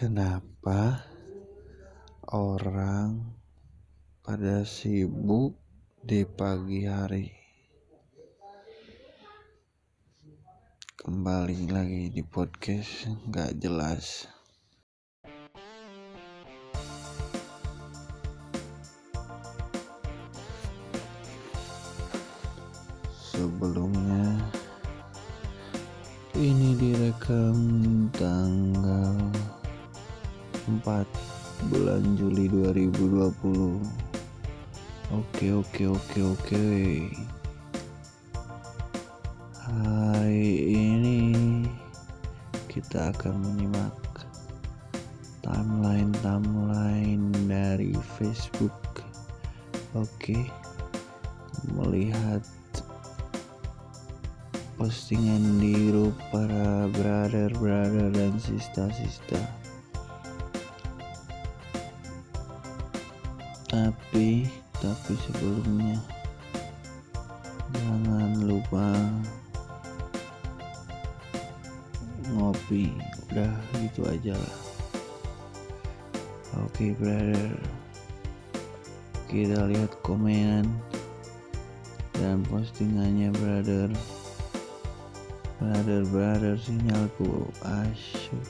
Kenapa orang pada sibuk di pagi hari? Kembali lagi di podcast nggak jelas. Sebelumnya ini direkam tanggal 4 bulan Juli 2020 Oke oke oke oke. Hari ini kita akan menyimak timeline-timeline dari Facebook. Oke Melihat postingan di grup para brother-brother dan sista-sista tapi tapi sebelumnya jangan lupa ngopi. Udah gitu aja lah. Oke okay, brother. Kita lihat komenan dan postingannya brother. Brother brother sinyalku asyik.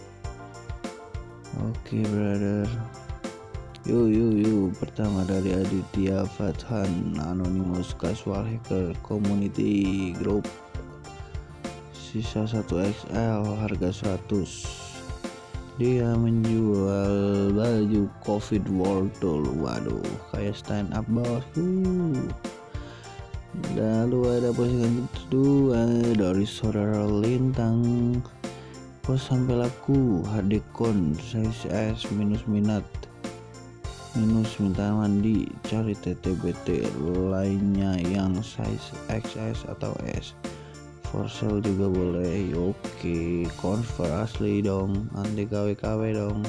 Oke okay, brother Yo yo yo pertama dari Aditya Fathan Anonymous Casual Hacker Community Group. Sisa 1XL harga 100 dia menjual baju covid world waduh kayak stand up bosku lalu ada postingan kedua dari saudara Lintang. Pos sampai laku hadekon size S minus minat minus minta mandi cari TTBT lainnya yang size XS atau S. For sale juga boleh. Oke okay. convert asli dong. Nanti KW-KW dong.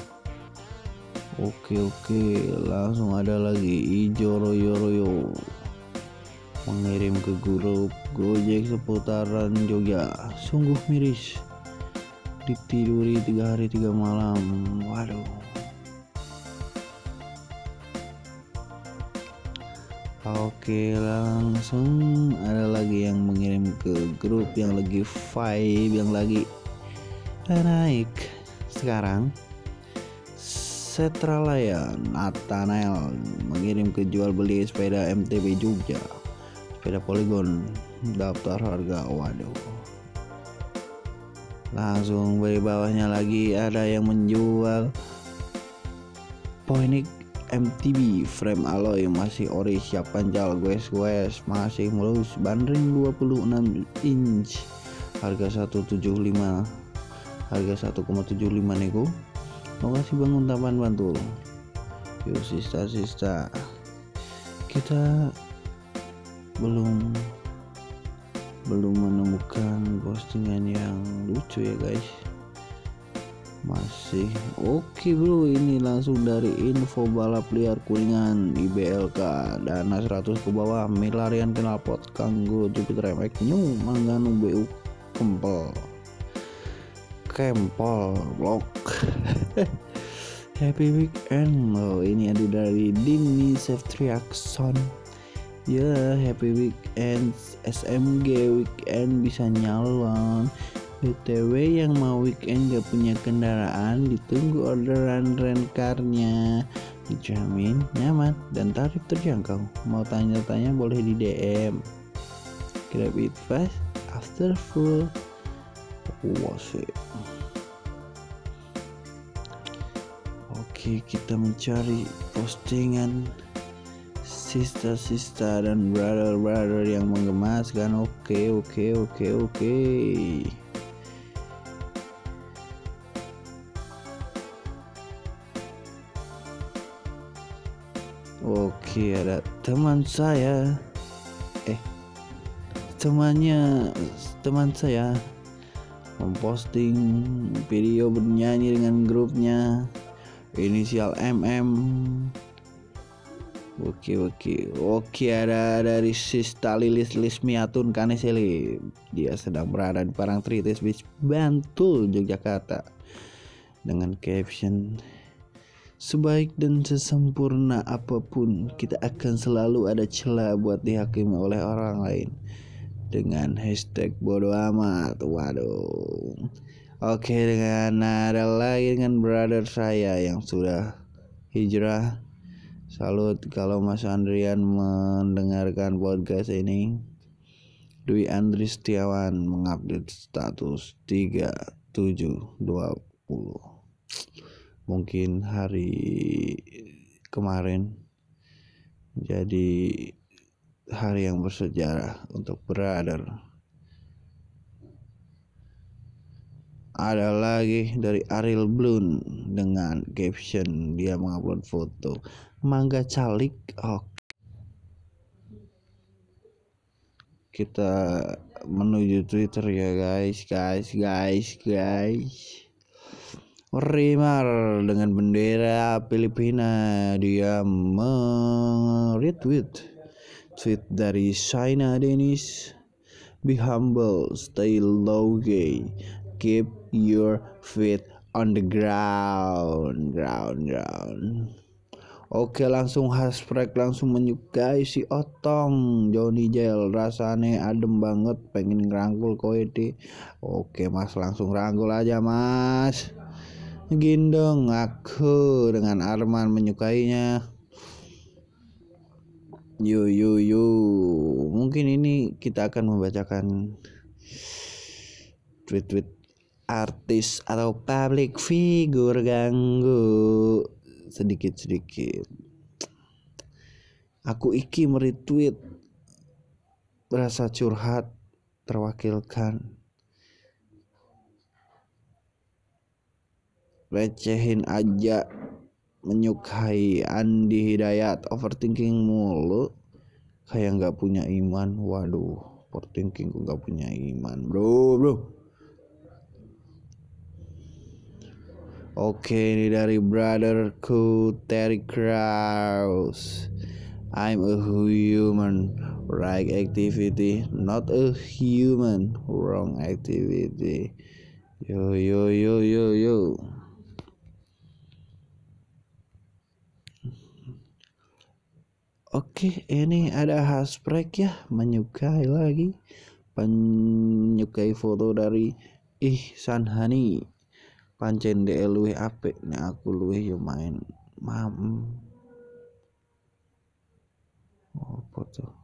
Oke oke. Langsung ada lagi. Ijo royo royo mengirim ke grup Gojek seputaran Jogja. Sungguh miris. Ditiduri tiga hari tiga malam. Waduh Oke langsung ada lagi yang mengirim ke grup yang lagi vibe yang lagi naik. Sekarang Setralaya Nathanael mengirim ke jual beli sepeda MTB Jogja. Sepeda Polygon daftar harga waduh. Langsung di bawahnya lagi ada yang menjual Poinik MTB frame alloy masih ori siap panjal guys guys. Masih mulus bandring 26 inch. Harga 175 harga 1,75 nego lokasi bangun taman bantul. Yuk sista sista kita belum belum menemukan postingan yang lucu ya guys masih oke bro. Ini langsung dari info balap liar kuningan IBLK dana 100 ke bawah milarian knalpot kanggo Jupiter MX new mangganu BU kempel. Kempel blok. Happy weekend oh ini ada dari Dini Septriakson ya yeah, happy weekend SMG weekend bisa nyalon BTW yang mau weekend gak punya kendaraan ditunggu orderan renkarnya dijamin nyaman dan tarif terjangkau. Mau tanya-tanya boleh di DM grab it fast after full wasik oke kita mencari postingan sista-sista dan brother-brother yang menggemaskan oke oke oke oke Oke ada teman saya. Eh Temannya Teman saya Memposting Video bernyanyi dengan grupnya. Inisial MM Oke oke Oke ada dari Sista Lilis Lismiatun Kaneseli. Dia sedang berada di Parang Tritis Beach Bantul Yogyakarta. Dengan caption Sebaik dan sesempurna apa pun, kita akan selalu ada celah buat dihakimi oleh orang lain. Dengan hashtag bodo amat, waduh. Oke, dengan ada lagi dengan brother saya yang sudah hijrah. Salut kalau Mas Andrian mendengarkan podcast ini. Dwi Andri Setiawan mengupdate status 3720 mungkin hari kemarin jadi hari yang bersejarah untuk brother. Ada lagi dari Ariel Blun dengan caption dia mengupload foto. Mangga calik oh. kita menuju Twitter ya guys guys guys guys Rimar dengan bendera Filipina. Dia meretweet tweet dari China Dennis Be humble, stay low gay, keep your feet on the ground, ground, ground. Oke langsung hashtag langsung menyukai si Otong. Johnny Jel rasanya adem banget pengen ngerangkul kowe Oke mas langsung rangkul aja mas Gendong aku dengan Arman menyukainya. Yo yo yo. Mungkin ini kita akan membacakan tweet-tweet artis atau public figure ganggu sedikit-sedikit. Aku iki meretweet berasa curhat terwakilkan recehin aja menyukai Andi Hidayat overthinking mulu. Kayak nggak punya iman. Waduh overthinking gue nggak punya iman bro bro. Oke ini dari brotherku Terry Kraus. I'm a human. Right activity. Not a human. Wrong activity. Yo yo yo yo yo Oke, ini ada hasprek ya, menyukai lagi, menyukai foto dari Ihsan Hani. Pancen de luwe apik nek aku luwe yo main mam. Oh, foto.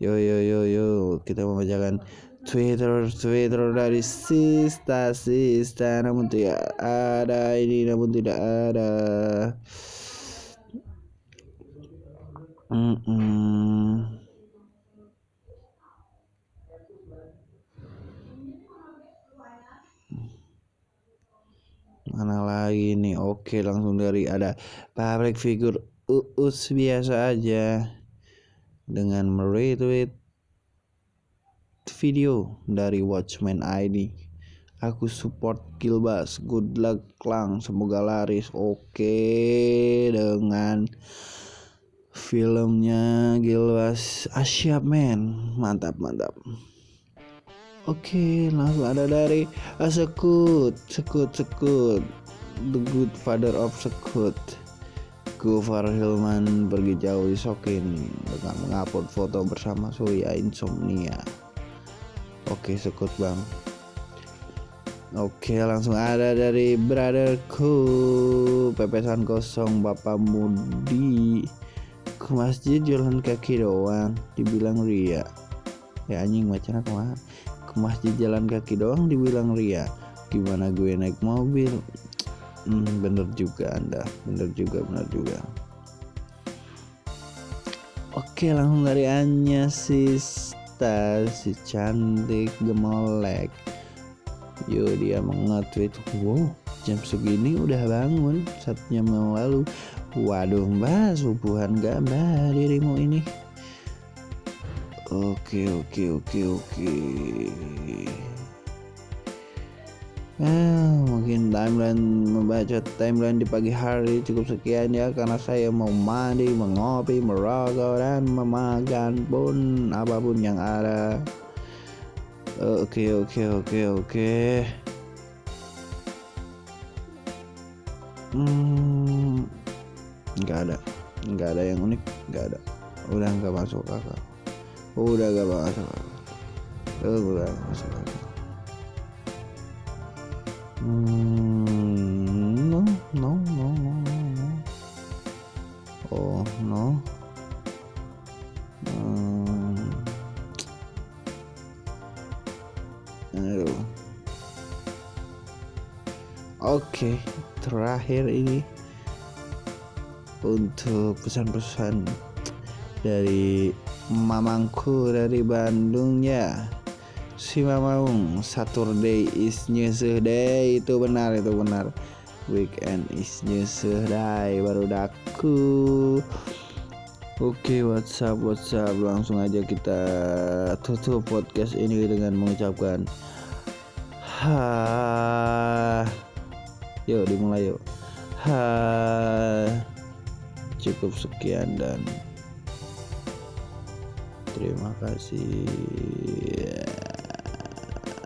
Yo yo yo yo, kita membacakan Twitter Twitter dari Sista Sista namun tidak ada ini namun tidak ada Mm-mm. Mana lagi nih? Oke, langsung dari ada public figure Uus biasa aja dengan meretweet video dari Watchman ID. Aku support Gilbas. Good luck Klang. Semoga laris. Oke dengan filmnya Gilwas Asyap men mantap mantap Oke, langsung ada dari uh, Sekut, Sekut, Sekut, The Good Father of Sekut. Gofar Hilman pergi jauh di Sokin dengan mengupload foto bersama Surya Insomnia. Oke, Sekut bang. Oke, langsung ada dari brotherku pepesan kosong Bapak Mudi ke masjid jalan kaki doang dibilang ria. Ya anjing macam apa ke masjid jalan kaki doang dibilang ria. Gimana gue naik mobil? Hmm, bener juga anda. Bener juga bener juga. Oke langsung dari Anya Sista si cantik gemolek. Yo dia mengetweet Wow jam segini udah bangun jam yang lalu Waduh mbak subuhan gak mbak dirimu ini Oke oke oke oke Ah, mungkin timeline membaca timeline di pagi hari cukup sekian ya karena saya mau mandi, mengopi, merokok dan memakan pun apa pun yang ada. Oke oke oke oke. hmm, nggak ada. Nggak ada yang unik. Nggak ada. Udah nggak masuk akal. Udah nggak masuk akal. Udah nggak masuk akal. Hmm, no no no no no. No oh no. Hmm. aduh. Oke, terakhir ini untuk pesan-pesan dari mamangku dari Bandung ya. Si Mamang Saturday is nyeseh day itu benar itu benar. Weekend is nyeseh day baru daku. Oke WhatsApp WhatsApp langsung aja kita tutup podcast ini dengan mengucapkan ha yuk dimulai yuk ha cukup sekian dan terima kasih